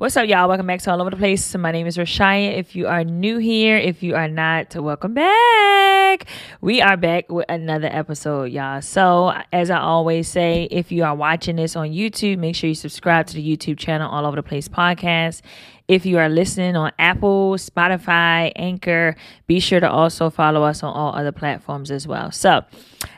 What's up, y'all? Welcome back to All Over the Place. My name is Rashaya. If you are new here, if you are not, welcome back. We are back with another episode, y'all. So, as I always say, if you are watching this on YouTube, make sure you subscribe to the YouTube channel All Over the Place podcast. If you are listening on Apple, Spotify, Anchor, be sure to also follow us on all other platforms as well. So,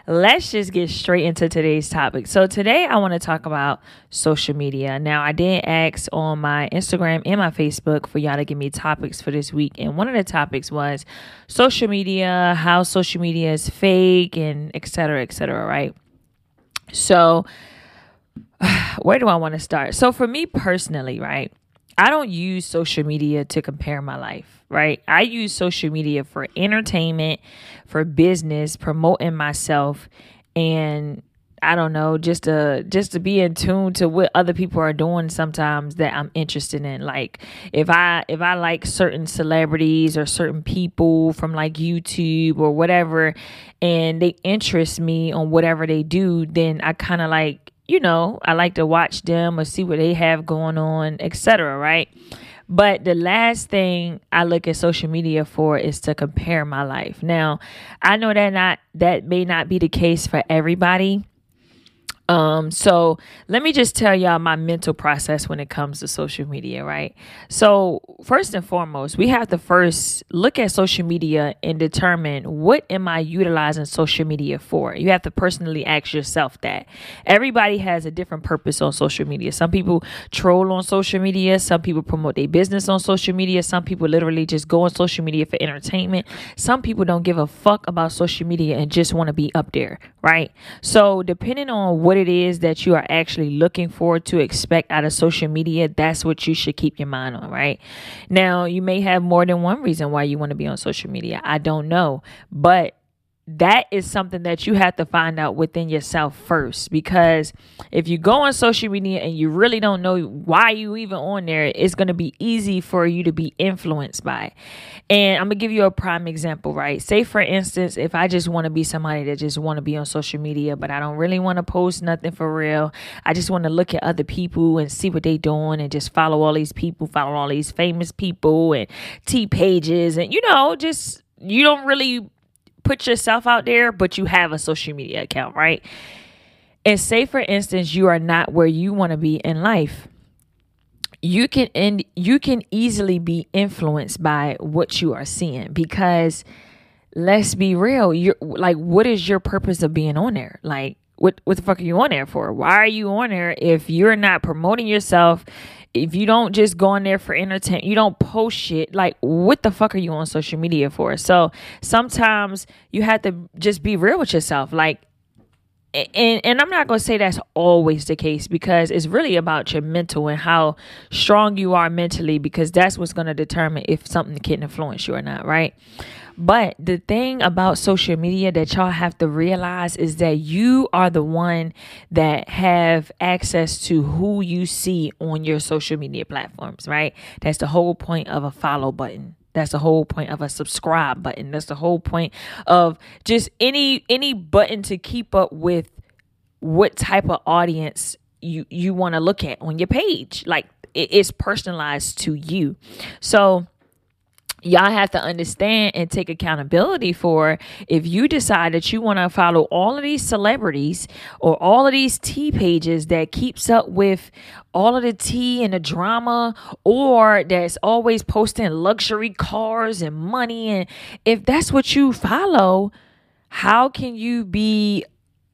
let's just get straight into today's topic. So, today I want to talk about social media. Now, I did ask on my Instagram and my Facebook for y'all to give me topics for this week. And one of the topics was social media, how social media is fake, and et cetera, et cetera, right? So, where do I want to start? So, for me personally, right? I don't use social media to compare my life, right? I use social media for entertainment, for business, promoting myself, and I don't know, just to just to be in tune to what other people are doing sometimes that I'm interested in. Like if I if I like certain celebrities or certain people from like YouTube or whatever and they interest me on whatever they do, then I kind of like you know, I like to watch them or see what they have going on, etc. Right. But the last thing I look at social media for is to compare my life. Now, I know that not that may not be the case for everybody. Um, so let me just tell y'all my mental process when it comes to social media, right? So, first and foremost, we have to first look at social media and determine what am I utilizing social media for? You have to personally ask yourself that. Everybody has a different purpose on social media. Some people troll on social media, some people promote their business on social media, some people literally just go on social media for entertainment. Some people don't give a fuck about social media and just want to be up there, right? So, depending on what it is that you are actually looking for to expect out of social media, that's what you should keep your mind on, right? Now, you may have more than one reason why you want to be on social media. I don't know. But that is something that you have to find out within yourself first. Because if you go on social media and you really don't know why you even on there it's going to be easy for you to be influenced by. And i'm going to give you a prime example right? Say for instance if i just want to be somebody that just want to be on social media but i don't really want to post nothing for real. I just want to look at other people and see what they doing and just follow all these people follow all these famous people and t pages and you know just you don't really put yourself out there, but you have a social media account, right? And say for instance you are not where you want to be in life. You can and you can easily be influenced by what you are seeing because let's be real, you're like what is your purpose of being on there? Like what what the fuck are you on there for? Why are you on there if you're not promoting yourself? If you don't just go on there for entertainment, you don't post shit, like what the fuck are you on social media for? So sometimes you have to just be real with yourself. Like and and I'm not going to say that's always the case because it's really about your mental and how strong you are mentally because that's what's going to determine if something can influence you or not, right? But the thing about social media that y'all have to realize is that you are the one that have access to who you see on your social media platforms, right? That's the whole point of a follow button. That's the whole point of a subscribe button. That's the whole point of just any any button to keep up with what type of audience you you want to look at on your page. Like it is personalized to you. So y'all have to understand and take accountability for if you decide that you want to follow all of these celebrities or all of these T pages that keeps up with all of the tea and the drama or that's always posting luxury cars and money and if that's what you follow how can you be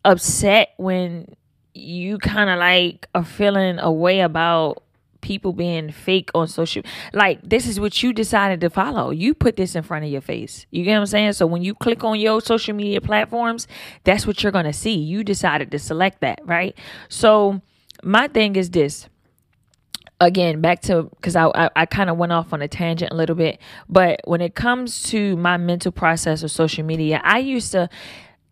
upset when you kind of like are feeling a way about people being fake on social like this is what you decided to follow. You put this in front of your face. You get what i'm saying? So when you click on your social media platforms that's what you're gonna see. You decided to select that right? So my thing is this. Again back to because i i, I kind of went off on a tangent a little bit but when it comes to my mental process of social media i used to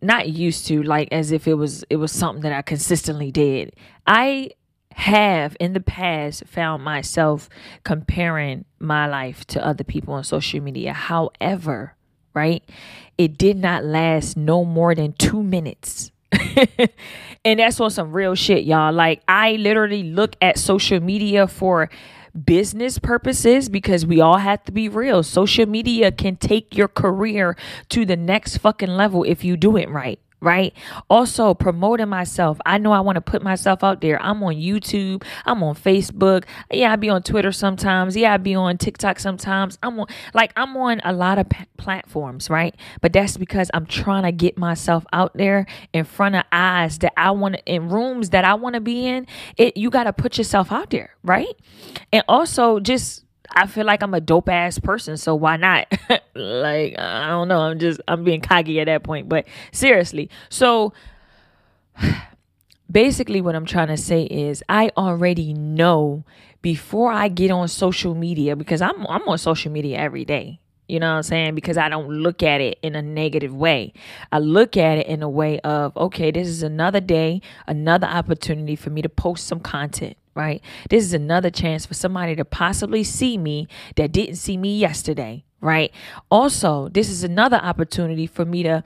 not used to like as if it was it was something that i consistently did. I have in the past found myself comparing my life to other people on social media. However, right, it did not last no more than two minutes. and that's on some real shit, y'all. Like, I literally look at social media for business purposes because we all have to be real. Social media can take your career to the next fucking level if you do it right right? Also, promoting myself. I know I want to put myself out there. I'm on YouTube, I'm on Facebook. Yeah, I be on Twitter sometimes. Yeah, I be on TikTok sometimes. I'm on like I'm on a lot of p- platforms, right? But that's because I'm trying to get myself out there in front of eyes that I want in rooms that I want to be in. It you got to put yourself out there, right? And also just I feel like I'm a dope ass person, so why not? like, I don't know. I'm just, I'm being cocky at that point. But seriously, so basically, what I'm trying to say is, I already know before I get on social media because I'm I'm on social media every day. You know what I'm saying? Because I don't look at it in a negative way. I look at it in a way of, okay, this is another day, another opportunity for me to post some content right? This is another chance for somebody to possibly see me that didn't see me yesterday, right? Also, this is another opportunity for me to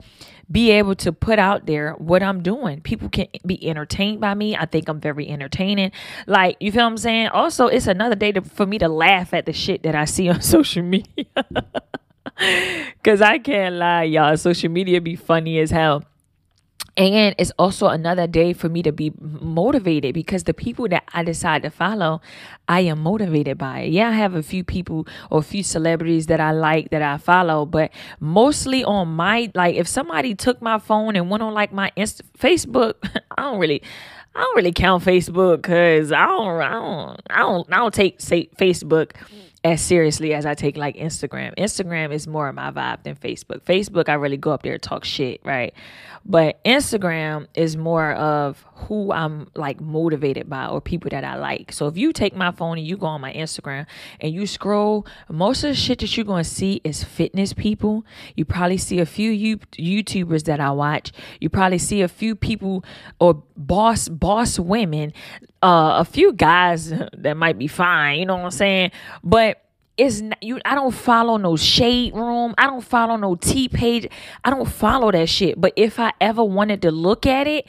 be able to put out there what I'm doing. People can be entertained by me. I think I'm very entertaining. Like, you feel what I'm saying? Also, it's another day to, for me to laugh at the shit that I see on social media. Cause I can't lie, y'all. Social media be funny as hell. And it's also another day for me to be motivated because the people that I decide to follow, I am motivated by it. Yeah, I have a few people or a few celebrities that I like that I follow, but mostly on my like if somebody took my phone and went on like my Insta Facebook, I don't really I don't really count Facebook because I don't I don't I don't I don't take say Facebook as seriously as I take like Instagram. Instagram is more of my vibe than Facebook. Facebook, I really go up there and talk shit, right? But Instagram is more of who I'm like motivated by or people that I like. So if you take my phone and you go on my Instagram and you scroll, most of the shit that you're to see is fitness people. You probably see a few YouTubers that I watch. You probably see a few people or boss boss women, uh, a few guys that might be fine, you know what I'm saying? But it's not, you I don't follow no shade room. I don't follow no T page. I don't follow that shit. But if I ever wanted to look at it,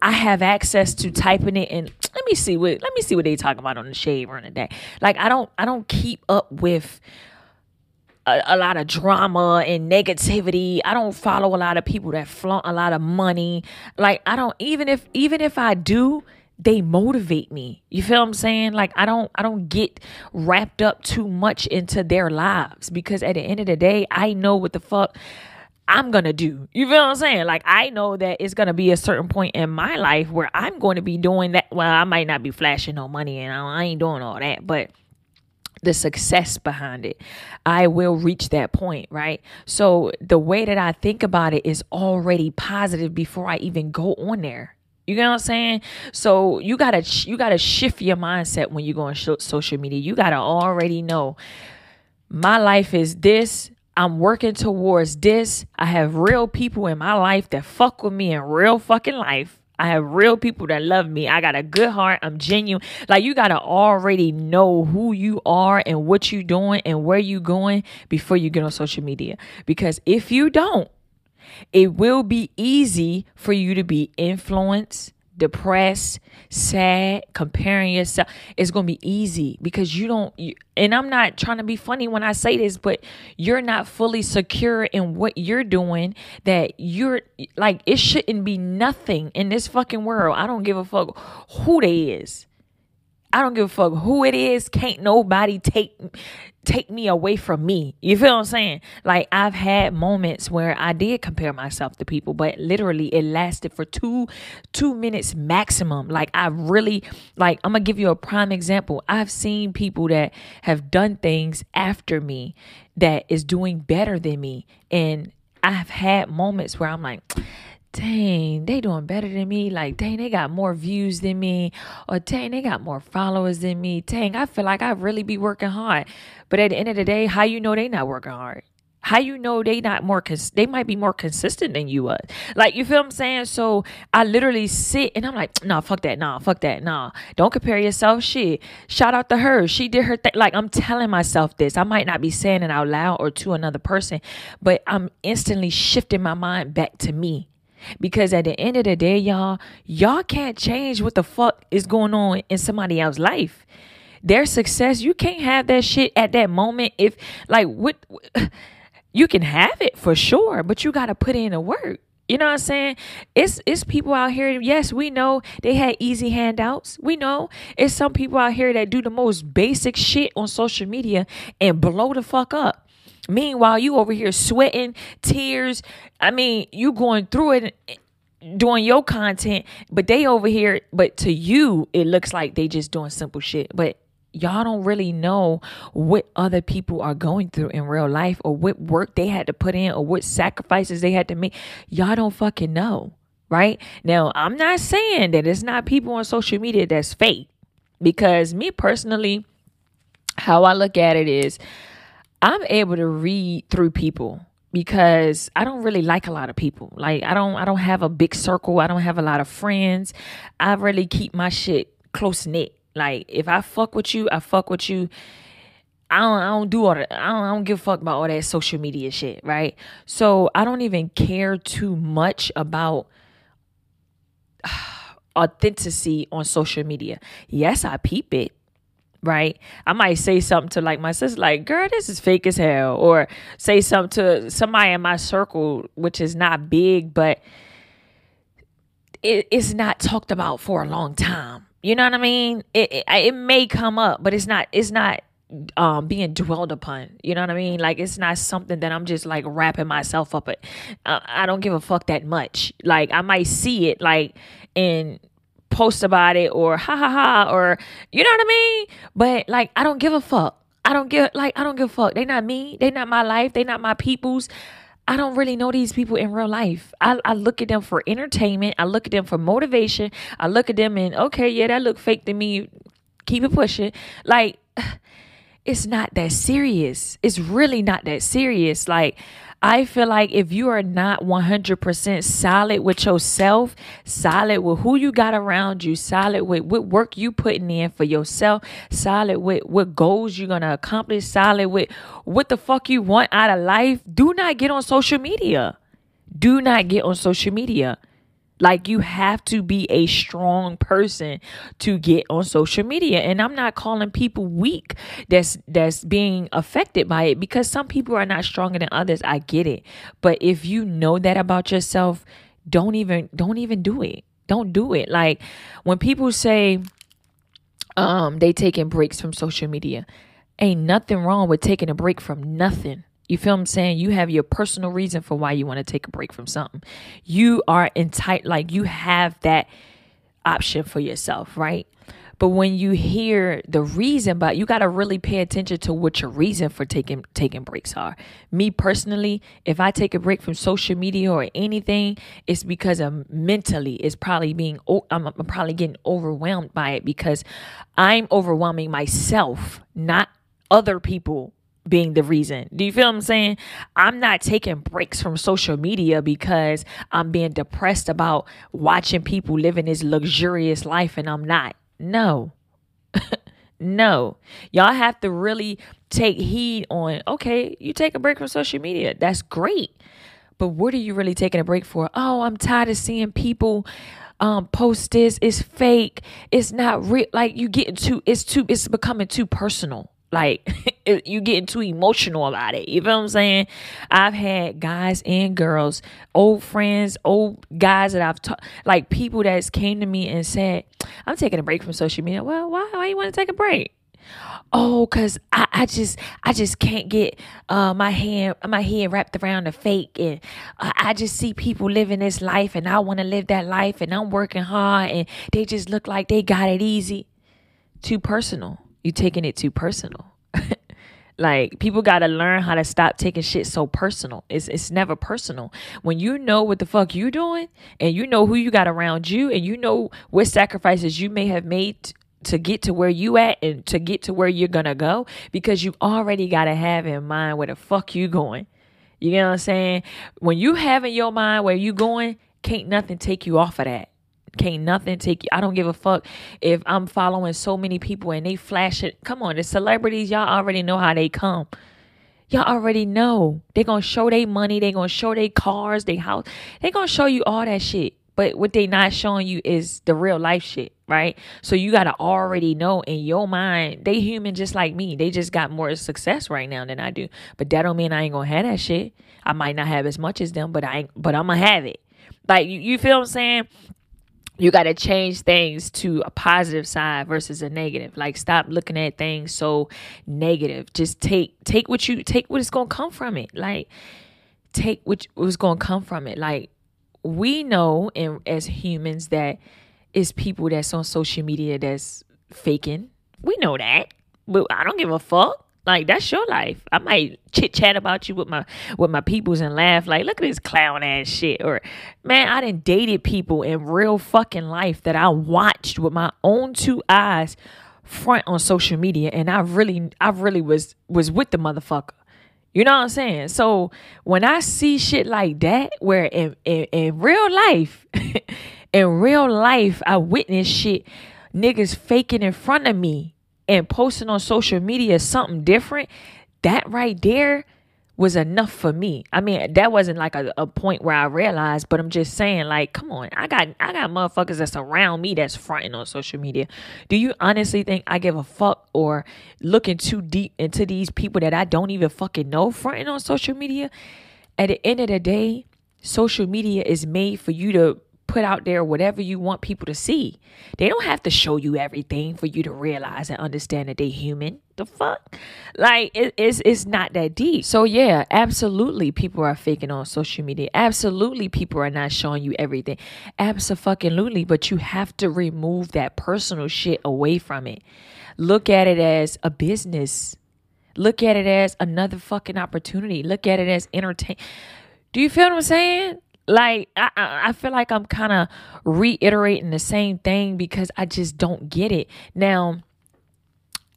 I have access to typing it and let me see what let me see what they talk about on the shade room today. Like I don't I don't keep up with a, a, lot of drama and negativity. I don't follow a lot of people that flaunt a lot of money. Like I don't even if even if I do, they motivate me. You feel what I'm saying? Like I don't I don't get wrapped up too much into their lives because at the end of the day, I know what the fuck I'm gonna do. You feel what I'm saying? Like I know that it's gonna be a certain point in my life where I'm going to be doing that. Well, I might not be flashing no money and I ain't doing all that, but the success behind it. I will reach that point, right? So the way that I think about it is already positive before I even go on there. You know what I'm saying? So you gotta you gotta shift your mindset when you go on social media. You gotta already know my life is this. I'm working towards this. I have real people in my life that fuck with me in real fucking life. I have real people that love me. I got a good heart. I'm genuine. Like you gotta already know who you are and what you doing and where you going before you get on social media. Because if you don't, it will be easy for you to be influenced, depressed, sad, comparing yourself. It's going to be easy because you don't, and I'm not trying to be funny when I say this, but you're not fully secure in what you're doing that you're like, it shouldn't be nothing in this fucking world. I don't give a fuck who they is. I don't give a fuck who it is. Can't nobody take take me away from me. You feel what I'm saying? Like I've had moments where I did compare myself to people, but literally it lasted for two two minutes maximum. Like I really like I'm gonna give you a prime example. I've seen people that have done things after me that is doing better than me. And I've had moments where I'm like dang, they doing better than me. Like, dang, they got more views than me. Or dang, they got more followers than me. Dang, I feel like I really be working hard. But at the end of the day, how you know they not working hard? How you know they not more cons- they might be more consistent than you are. Like you feel I'm saying? So I literally sit and I'm like, nah, fuck that, nah, fuck that, nah. Don't compare yourself. Shit. Shout out to her. She did her thing. Like I'm telling myself this. I might not be saying it out loud or to another person, but I'm instantly shifting my mind back to me because at the end of the day, y'all, y'all can't change what the fuck is going on in somebody else's life. their success, you can't have that shit at that moment. If like what you can have it for sure, but you got to put in the work. You know what I'm saying? It's it's people out here. Yes, we know they had easy handouts. We know it's some people out here that do the most basic shit on social media and blow the fuck up. Meanwhile, you over here sweating, tears. I mean, you going through it doing your content, but they over here, but to you, it looks like they just doing simple shit. But y'all don't really know what other people are going through in real life or what work they had to put in or what sacrifices they had to make. Y'all don't fucking know, right? Now, I'm not saying that it's not people on social media that's fake because me personally, how I look at it is I'm able to read through people because I don't really like a lot of people. Like I don't I don't have a big circle. I don't have a lot of friends. I really keep my shit close knit. Like if I fuck with you, I fuck with you. I don't, I don't do all that. I don't, I don't give a fuck about all that social media shit, right? So I don't even care too much about authenticity on social media. Yes, I peep it, right? I might say something to like my sister, like, girl, this is fake as hell. Or say something to somebody in my circle, which is not big, but it, it's not talked about for a long time. You know what I mean? It, it, it may come up, but it's not it's not um being dwelled upon you know what i mean like it's not something that i'm just like wrapping myself up at uh, i don't give a fuck that much like i might see it like and post about it or ha ha ha or you know what i mean but like i don't give a fuck i don't give like i don't give a fuck they not me they not my life they not my people's I don't really know these people in real life. I, I look at them for entertainment. I look at them for motivation. I look at them and okay, yeah, that look fake to me. Keep it pushing. Like it's not that serious. It's really not that serious. Like I feel like if you are not 100% solid with yourself, solid with who you got around you, solid with what work you putting in for yourself, solid with what goals you're going to accomplish, solid with what the fuck you want out of life, do not get on social media. Do not get on social media. Like you have to be a strong person to get on social media. And I'm not calling people weak that's that's being affected by it because some people are not stronger than others. I get it. But if you know that about yourself, don't even don't even do it. Don't do it. Like when people say um they taking breaks from social media, ain't nothing wrong with taking a break from nothing. You feel I'm saying? You have your personal reason for why you want to take a break from something. You are entitled, like you have that option for yourself, right? But when you hear the reason, but you got to really pay attention to what your reason for taking taking breaks are. Me personally, if I take a break from social media or anything, it's because I'm mentally, it's probably being, I'm, I'm probably getting overwhelmed by it because I'm overwhelming myself, not other people being the reason. Do you feel what I'm saying? I'm not taking breaks from social media because I'm being depressed about watching people living this luxurious life and I'm not. No. no. Y'all have to really take heed on, okay, you take a break from social media. That's great. But what are you really taking a break for? Oh, I'm tired of seeing people um post this. It's fake. It's not real. Like you getting too it's too it's becoming too personal like you getting too emotional about it. You feel what I'm saying? I've had guys and girls, old friends, old guys that I've talked, like people that's came to me and said, "I'm taking a break from social media." Well, why? Why you want to take a break? Oh, cause I, I just I just can't get uh my hand my head wrapped around the fake, and uh, I just see people living this life, and I want to live that life, and I'm working hard, and they just look like they got it easy. Too personal you taking it too personal. like people got to learn how to stop taking shit so personal. It's it's never personal. When you know what the fuck you doing and you know who you got around you and you know what sacrifices you may have made to get to where you at and to get to where you're going to go because you already got to have in mind where the fuck you going. You know what I'm saying? When you have in your mind where you going, can't nothing take you off of that. Can't nothing take you. I don't give a fuck if I'm following so many people and they flash it. Come on, the celebrities, y'all already know how they come. Y'all already know. They're gonna show their money, they gonna show their cars, their house. they gonna show you all that shit. But what they not showing you is the real life shit, right? So you gotta already know in your mind, they human just like me. They just got more success right now than I do. But that don't mean I ain't gonna have that shit. I might not have as much as them, but I ain't, but I'm gonna have it. Like you, you feel what I'm saying? You got to change things to a positive side versus a negative. Like stop looking at things so negative. Just take take what you take what is going to come from it. Like take what was going to come from it. Like we know and as humans that it's people that's on social media that's faking. We know that but i don't give a fuck like that's your life. I might chit chat about you with my with my peoples and laugh like, look at this clown ass shit. Or man, I didn't dated people in real fucking life that I watched with my own two eyes front on social media, and I really I really was was with the motherfucker. You know what I'm saying? So when I see shit like that, where in in, in real life, in real life, I witness shit niggas faking in front of me and posting on social media something different, that right there was enough for me. I mean, that wasn't like a, a point where I realized, but I'm just saying, like, come on, I got I got motherfuckers that's around me that's fronting on social media. Do you honestly think I give a fuck or looking too deep into these people that I don't even fucking know fronting on social media? At the end of the day, social media is made for you to put out there whatever you want people to see. They don't have to show you everything for you to realize and understand that they're human. The fuck? Like it, it's it's not that deep. So yeah, absolutely people are faking on social media. Absolutely people are not showing you everything. Absolutely, but you have to remove that personal shit away from it. Look at it as a business. Look at it as another fucking opportunity. Look at it as entertain. Do you feel what I'm saying? Like I, I feel like I'm kind of reiterating the same thing because I just don't get it. Now,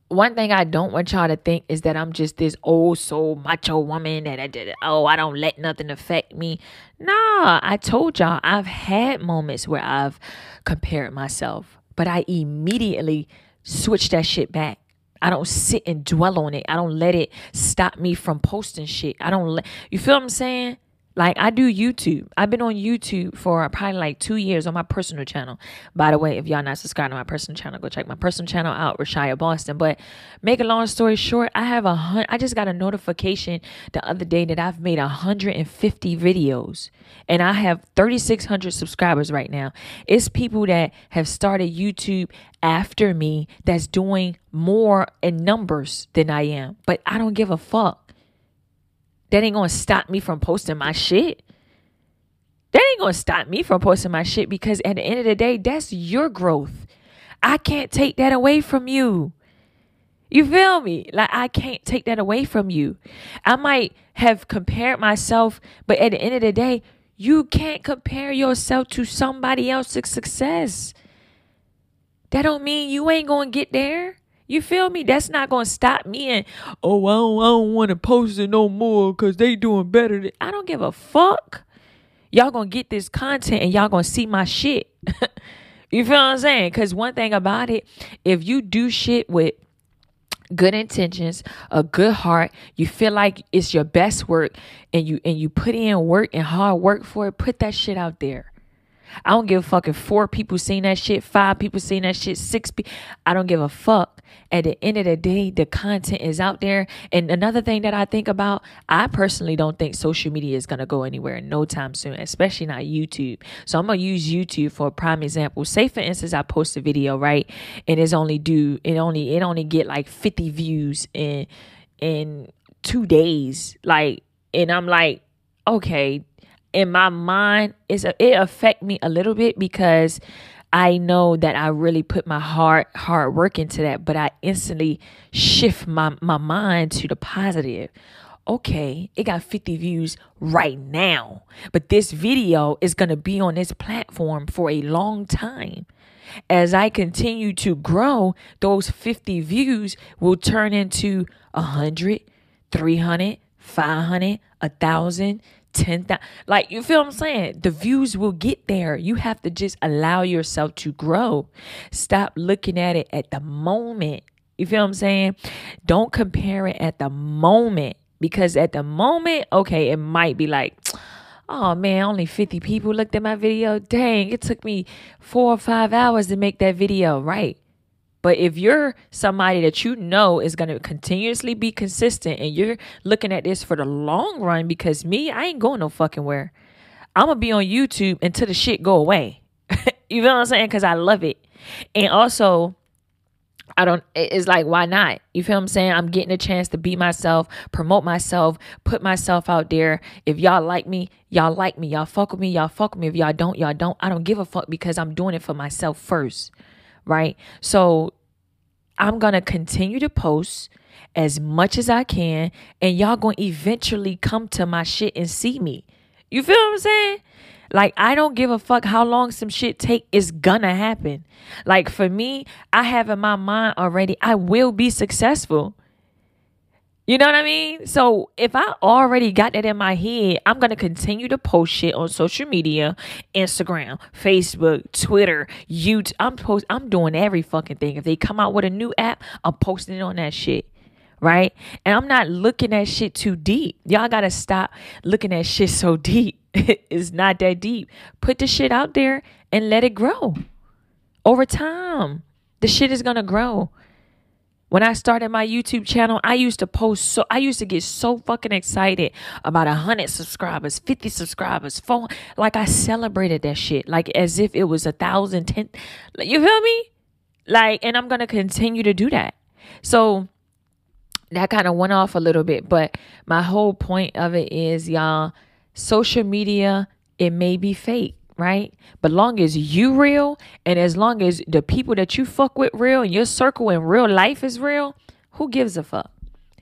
one thing I don't want y'all to think is that I'm just this old soul macho woman that I did. Oh, I don't let nothing affect me. Nah, I told y'all I've had moments where I've compared myself, but I immediately switch that shit back. I don't sit and dwell on it. I don't let it stop me from posting shit. I don't let you feel what I'm saying? Like I do YouTube. I've been on YouTube for probably like two years on my personal channel. By the way, if y'all not subscribed to my personal channel, go check my personal channel out, Rashaya Boston. But make a long story short, I have a hundred. I just got a notification the other day that I've made 150 videos, and I have 3,600 subscribers right now. It's people that have started YouTube after me that's doing more in numbers than I am, but I don't give a fuck. That ain't gonna stop me from posting my shit. That ain't gonna stop me from posting my shit because at the end of the day, that's your growth. I can't take that away from you. You feel me? Like I can't take that away from you. I might have compared myself, but at the end of the day, you can't compare yourself to somebody else's success. That don't mean you ain't gonna get there. You feel me? That's not gonna stop me and oh I don't I don't want to post it no more because they doing better. Than, I don't give a fuck. Y'all gonna get this content and y'all gonna see my shit. you feel what I'm saying? Cause one thing about it, if you do shit with good intentions, a good heart, you feel like it's your best work and you and you put in work and hard work for it, put that shit out there. I don't give a fuck if four people seen that shit, five people seen that shit, six people. I don't give a fuck. At the end of the day, the content is out there. And another thing that I think about, I personally don't think social media is gonna go anywhere no time soon, especially not YouTube. So I'm gonna use YouTube for a prime example. Say for instance, I post a video, right? And it's only do it only it only get like 50 views in in two days. Like, and I'm like, okay, in my mind is it affect me a little bit because I know that I really put my hard hard work into that, but I instantly shift my my mind to the positive. Okay, it got 50 views right now, but this video is going to be on this platform for a long time. As I continue to grow, those 50 views will turn into 100, 300, 500, 1,000, 10,000. Like, you feel I'm saying? The views will get there. You have to just allow yourself to grow. Stop looking at it at the moment. You feel I'm saying? Don't compare it at the moment because at the moment, okay, it might be like, oh man, only 50 people looked at my video. Dang, it took me four or five hours to make that video, right? But if you're somebody that you know is going to continuously be consistent and you're looking at this for the long run, because me, I ain't going no fucking where. I'm going to be on YouTube until the shit go away. you know what I'm saying? Because I love it. And also, I don't, it's like, why not? You feel I'm saying? I'm getting a chance to be myself, promote myself, put myself out there. If y'all like me, y'all like me. Y'all fuck with me, y'all fuck with me. If y'all don't, y'all don't. I don't give a fuck because I'm doing it for myself first. Right? So I'm going to continue to post as much as I can, and y'all going to eventually come to my shit and see me. You feel what I'm saying? Like I don't give a fuck how long some shit take. It's gonna happen. Like for me, I have in my mind already. I will be successful. You know what I mean? So if I already got that in my head, I'm gonna continue to post shit on social media, Instagram, Facebook, Twitter, YouTube. I'm post. I'm doing every fucking thing. If they come out with a new app, I'm posting it on that shit right? And I'm not looking at shit too deep. Y'all gotta stop looking at shit so deep. it's not that deep. Put the shit out there and let it grow. Over time, the shit is gonna grow. When I started my YouTube channel, I used to post so I used to get so fucking excited about a hundred subscribers, 50 subscribers, phone like I celebrated that shit. Like as if it was a thousand, ten you feel me? Like, and I'm gonna continue to do that. So that kind of went off a little bit, but my whole point of it is, y'all, social media, it may be fake, right? But long as you real and as long as the people that you fuck with real and your circle in real life is real, who gives a fuck?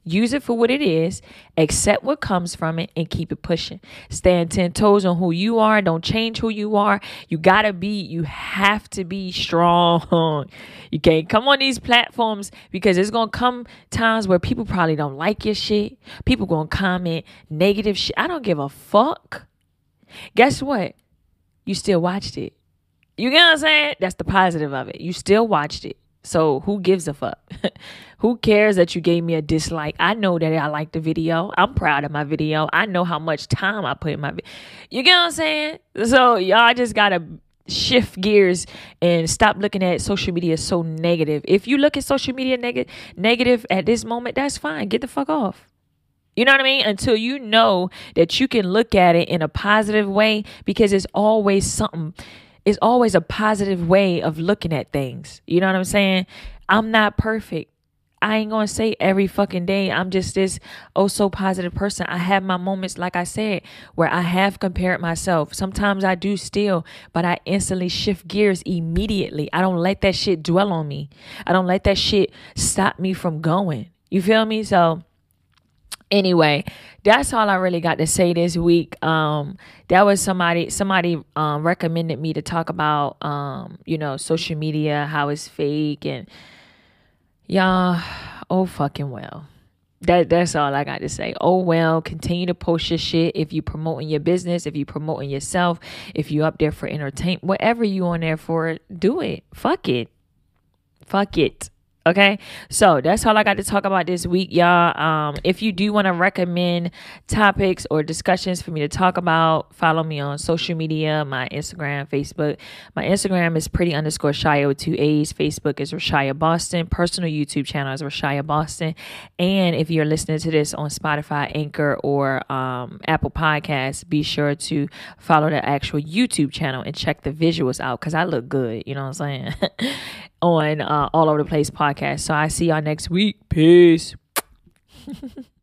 Use it for what it is, accept what comes from it, and keep it pushing. Stand 10 toes on who you are. Don't change who you are. You gotta be, you have to be strong. You can't come on these platforms because it's gonna come times where people probably don't like your shit. People gonna comment negative shit. I don't give a fuck. Guess what? You still watched it. You get what I'm saying? That's the positive of it. You still watched it. So who gives a fuck? who cares that you gave me a dislike? I know that I like the video. I'm proud of my video. I know how much time I put in my video. You get what I'm saying? So y'all just gotta shift gears and stop looking at social media so negative. If you look at social media neg- negative at this moment, that's fine. Get the fuck off. You know what I mean? Until you know that you can look at it in a positive way because it's always something it's always a positive way of looking at things. You know what I'm saying? I'm not perfect. I ain't gonna say every fucking day I'm just this oh so positive person. I have my moments, like I said, where I have compared myself. Sometimes I do still, but I instantly shift gears immediately. I don't let that shit dwell on me. I don't let that shit stop me from going. You feel me? So anyway that's all i really got to say this week um that was somebody somebody um recommended me to talk about um you know social media how it's fake and y'all oh fucking well that that's all I got to say. Oh well, continue to post your shit if you promoting your business, if you promoting yourself, if you up there for entertainment, whatever you on there for, do it. Fuck it. Fuck it. Okay, so that's all I got to talk about this week, y'all. Um, if you do want to recommend topics or discussions for me to talk about, follow me on social media, my Instagram, Facebook. My Instagram is pretty underscore Shia with two A's. Facebook is Rashaya Boston. Personal YouTube channel is Rashaya Boston. And if you're listening to this on Spotify, Anchor, or um, Apple Podcasts, be sure to follow the actual YouTube channel and check the visuals out because I look good. You know what I'm saying? on uh, All Over the Place podcast. So I see y'all next week. Peace.